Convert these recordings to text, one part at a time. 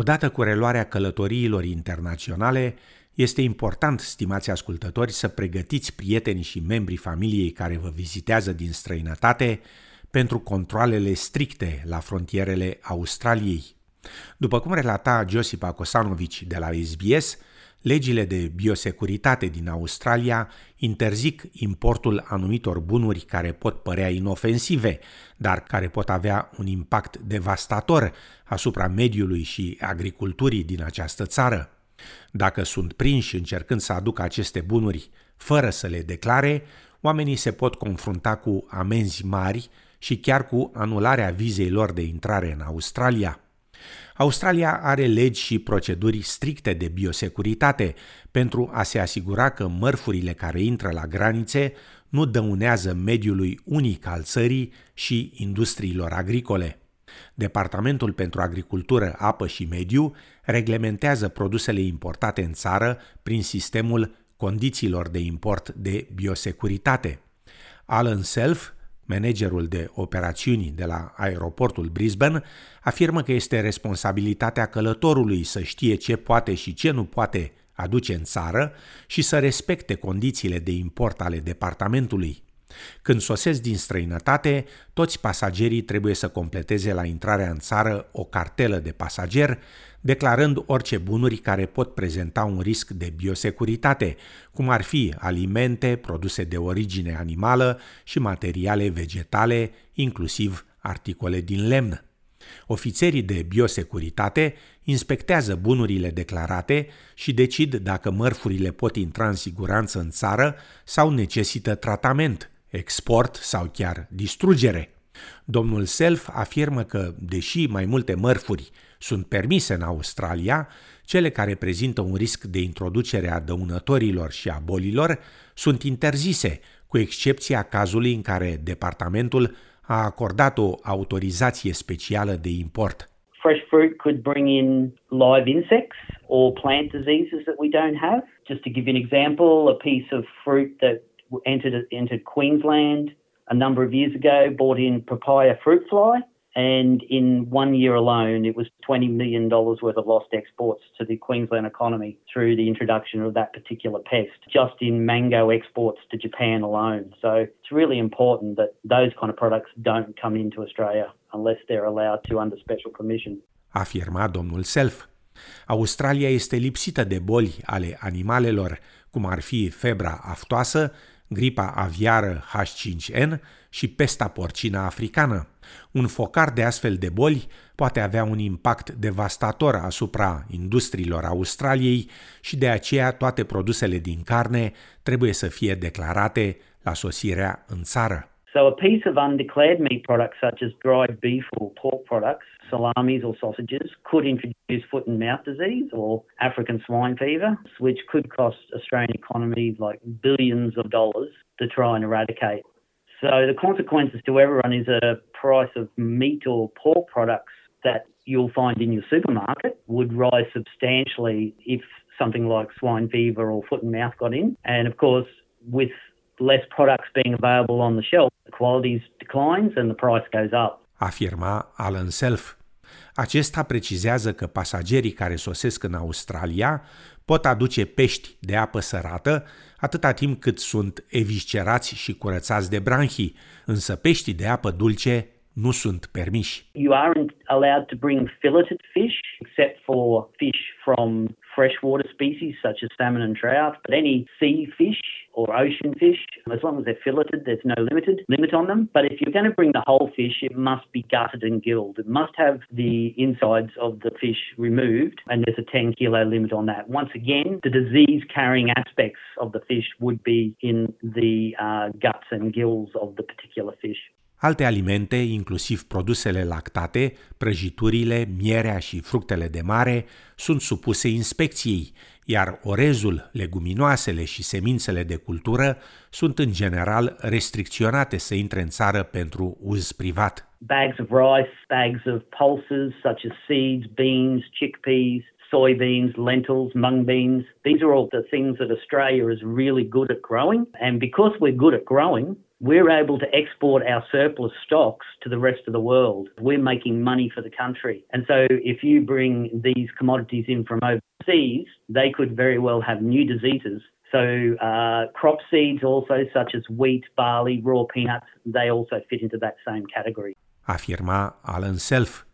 Odată cu reluarea călătoriilor internaționale, este important, stimați ascultători, să pregătiți prietenii și membrii familiei care vă vizitează din străinătate pentru controlele stricte la frontierele Australiei. După cum relata Josipa Kosanovici de la SBS, legile de biosecuritate din Australia interzic importul anumitor bunuri care pot părea inofensive, dar care pot avea un impact devastator asupra mediului și agriculturii din această țară. Dacă sunt prinși încercând să aducă aceste bunuri fără să le declare, oamenii se pot confrunta cu amenzi mari și chiar cu anularea vizei lor de intrare în Australia. Australia are legi și proceduri stricte de biosecuritate pentru a se asigura că mărfurile care intră la granițe nu dăunează mediului unic al țării și industriilor agricole. Departamentul pentru Agricultură, Apă și Mediu reglementează produsele importate în țară prin sistemul condițiilor de import de biosecuritate. Alan Self, managerul de operațiuni de la aeroportul Brisbane, afirmă că este responsabilitatea călătorului să știe ce poate și ce nu poate aduce în țară și să respecte condițiile de import ale departamentului. Când sosesc din străinătate, toți pasagerii trebuie să completeze la intrarea în țară o cartelă de pasager, declarând orice bunuri care pot prezenta un risc de biosecuritate, cum ar fi alimente, produse de origine animală și materiale vegetale, inclusiv articole din lemn. Ofițerii de biosecuritate inspectează bunurile declarate și decid dacă mărfurile pot intra în siguranță în țară sau necesită tratament, export sau chiar distrugere. Domnul Self afirmă că, deși mai multe mărfuri sunt permise în Australia, cele care prezintă un risc de introducere a dăunătorilor și a bolilor sunt interzise, cu excepția cazului în care departamentul a acordat o autorizație specială de import. Fresh fruit could bring in live insects or plant diseases that we don't have. Just to give you an example, a piece of fruit that entered entered Queensland a number of years ago bought in papaya fruit fly, and in one year alone, it was $20 million worth of lost exports to the Queensland economy through the introduction of that particular pest, just in mango exports to Japan alone. So it's really important that those kind of products don't come into Australia unless they're allowed to under special permission. Afirma domnul Self. Australia este lipsită de boli ale animalelor, cum ar fi febra aftoasă, gripa aviară H5N și pesta porcină africană. Un focar de astfel de boli poate avea un impact devastator asupra industriilor Australiei și de aceea toate produsele din carne trebuie să fie declarate la sosirea în țară. So a piece of undeclared meat products such as dried beef or pork products, salamis or sausages, could introduce foot and mouth disease or African swine fever, which could cost Australian economies like billions of dollars to try and eradicate. So the consequences to everyone is a price of meat or pork products that you'll find in your supermarket would rise substantially if something like swine fever or foot and mouth got in. And of course, with less products being available on the shelf, the quality declines and the price goes up. Afirma Alan Self. Acesta precizează că pasagerii care sosesc în Australia pot aduce pești de apă sărată atâta timp cât sunt eviscerați și curățați de branhii, însă peștii de apă dulce nu sunt permiși. You aren't allowed to bring filleted fish except for fish from freshwater species such as salmon and trout, but any sea fish or ocean fish, as long as they're filleted, there's no limited limit on them. But if you're going to bring the whole fish, it must be gutted and gilled. It must have the insides of the fish removed, and there's a 10 kilo limit on that. Once again, the disease carrying aspects of the fish would be in the uh, guts and gills of the particular fish. Alte alimente, inclusiv produsele lactate, prăjiturile, mierea și fructele de mare, sunt supuse inspecției, iar orezul, leguminoasele și semințele de cultură sunt în general restricționate să intre în țară pentru uz privat. Bags of rice, bags of pulses such as seeds, beans, chickpeas, soybeans, lentils, mung beans. These are all the things that Australia is really good at growing. And because we're good at growing, we're able to export our surplus stocks to the rest of the world. We're making money for the country. And so if you bring these commodities in from overseas, they could very well have new diseases. So uh, crop seeds also, such as wheat, barley, raw peanuts, they also fit into that same category. Afirma Alan Self.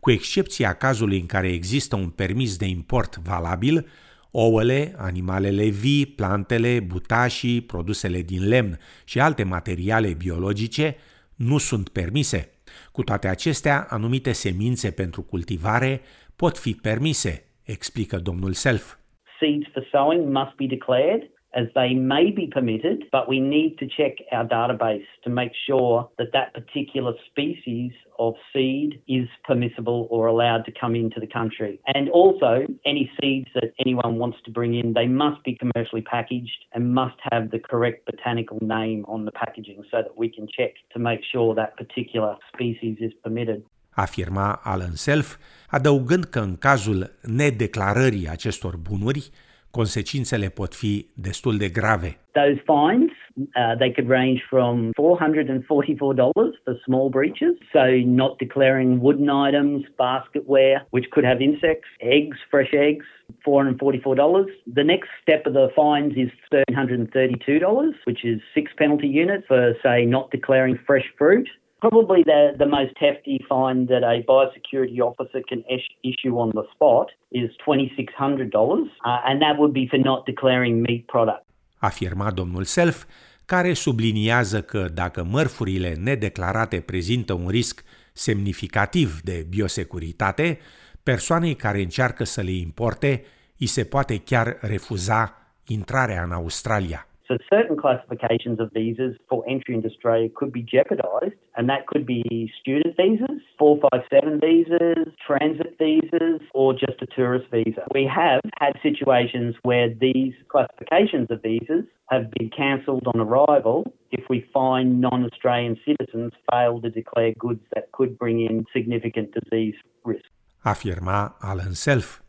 Cu excepția cazului în care există un permis de import valabil, Ouăle, animalele vii, plantele, butașii, produsele din lemn și alte materiale biologice nu sunt permise. Cu toate acestea, anumite semințe pentru cultivare pot fi permise, explică domnul Self. Seeds for sowing must be declared as they may be permitted, but we need to check our database to make sure that that particular species of seed is permissible or allowed to come into the country. And also, any seeds that anyone wants to bring in, they must be commercially packaged and must have the correct botanical name on the packaging so that we can check to make sure that particular species is permitted. Afirma Alan Self, adăugând că în cazul nedeclarării acestor bunuri, consecințele pot fi destul de grave. Those fines, uh, they could range from $444 for small breaches, so not declaring wooden items, basketware, which could have insects, eggs, fresh eggs, $444. The next step of the fines is $332, which is six penalty units for, say, not declaring fresh fruit. Probably the, the most hefty fine that a biosecurity officer can issue on the spot is $2,600, uh, and that would be for not declaring meat products. Afirma domnul Self, care subliniază că dacă mărfurile nedeclarate prezintă un risc semnificativ de biosecuritate, persoanei care încearcă să le importe îi se poate chiar refuza intrarea în Australia. So certain classifications of visas for entry into Australia could be jeopardised, and that could be student visas, 457 visas, transit visas, or just a tourist visa. We have had situations where these classifications of visas have been cancelled on arrival if we find non-Australian citizens fail to declare goods that could bring in significant disease risk. Afirma Alan Self.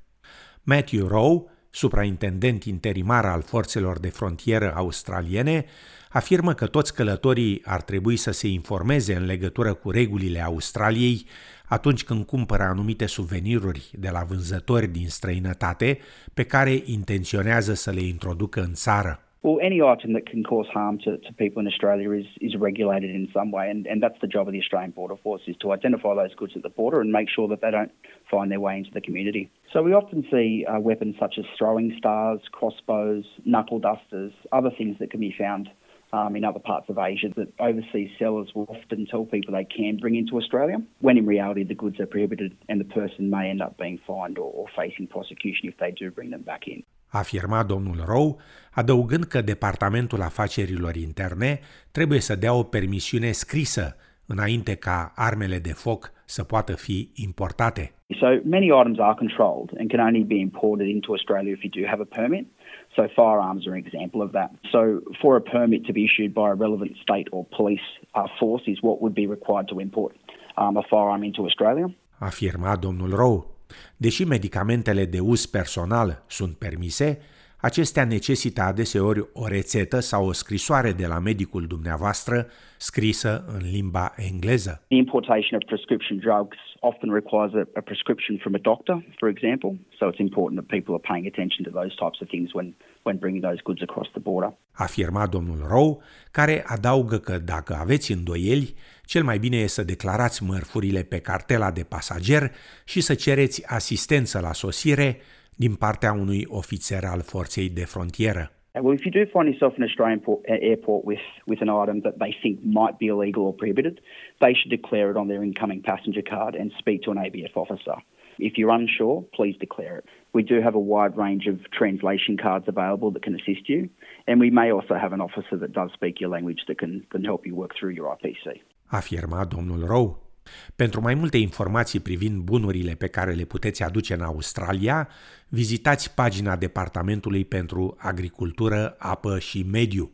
Matthew Rowe supraintendent interimar al forțelor de frontieră australiene, afirmă că toți călătorii ar trebui să se informeze în legătură cu regulile Australiei atunci când cumpără anumite suveniruri de la vânzători din străinătate pe care intenționează să le introducă în țară. Well, any item that can cause harm to, to people in Australia is, is regulated in some way, and, and that's the job of the Australian Border Force is to identify those goods at the border and make sure that they don't find their way into the community. So we often see uh, weapons such as throwing stars, crossbows, knuckle dusters, other things that can be found um, in other parts of Asia that overseas sellers will often tell people they can bring into Australia, when in reality the goods are prohibited and the person may end up being fined or, or facing prosecution if they do bring them back in. Afirma domnul Rowe, adăugând că Departamentul Afacerilor Interne trebuie să dea o permisiune scrisă înainte ca armele de foc să poată fi importate. So many items are controlled and can only be imported into Australia if you do have a permit. So firearms are an example of that. So for a permit to be issued by a relevant state or police uh, force is what would be required to import um, a firearm into Australia. Afirma domnul Rowe. Deși medicamentele de uz personal sunt permise, acestea necesită adeseori o rețetă sau o scrisoare de la medicul dumneavoastră scrisă în limba engleză. The importation of prescription drugs often requires a, a prescription from a doctor, for example, so it's important that people are paying attention to those types of things when when bringing those goods across the border. Afirma domnul Rowe, care adaugă că dacă aveți îndoieli, cel mai bine e să declarați mărfurile pe cartela de pasager și să cereți asistență la sosire din partea unui ofițer al forței de frontieră. Well, if you do find yourself in an Australian port, airport with, with an item that they think might be illegal or prohibited, they should declare it on their incoming passenger card and speak to an ABF officer. If you're unsure, please declare it. We do have a wide range of translation cards available that can assist you, and we may also have an officer that does speak your language that can, can help you work through your IPC. Afirma domnul Rowe. Pentru mai multe informații privind bunurile pe care le puteți aduce în Australia, vizitați pagina Departamentului pentru Agricultură, Apă și Mediu.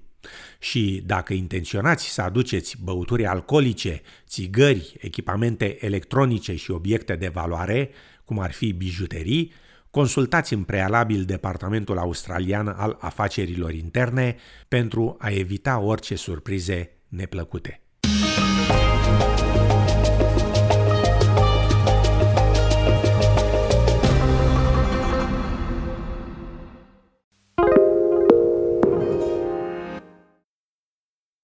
Și dacă intenționați să aduceți băuturi alcoolice, țigări, echipamente electronice și obiecte de valoare, cum ar fi bijuterii, consultați în prealabil Departamentul Australian al Afacerilor Interne pentru a evita orice surprize neplăcute.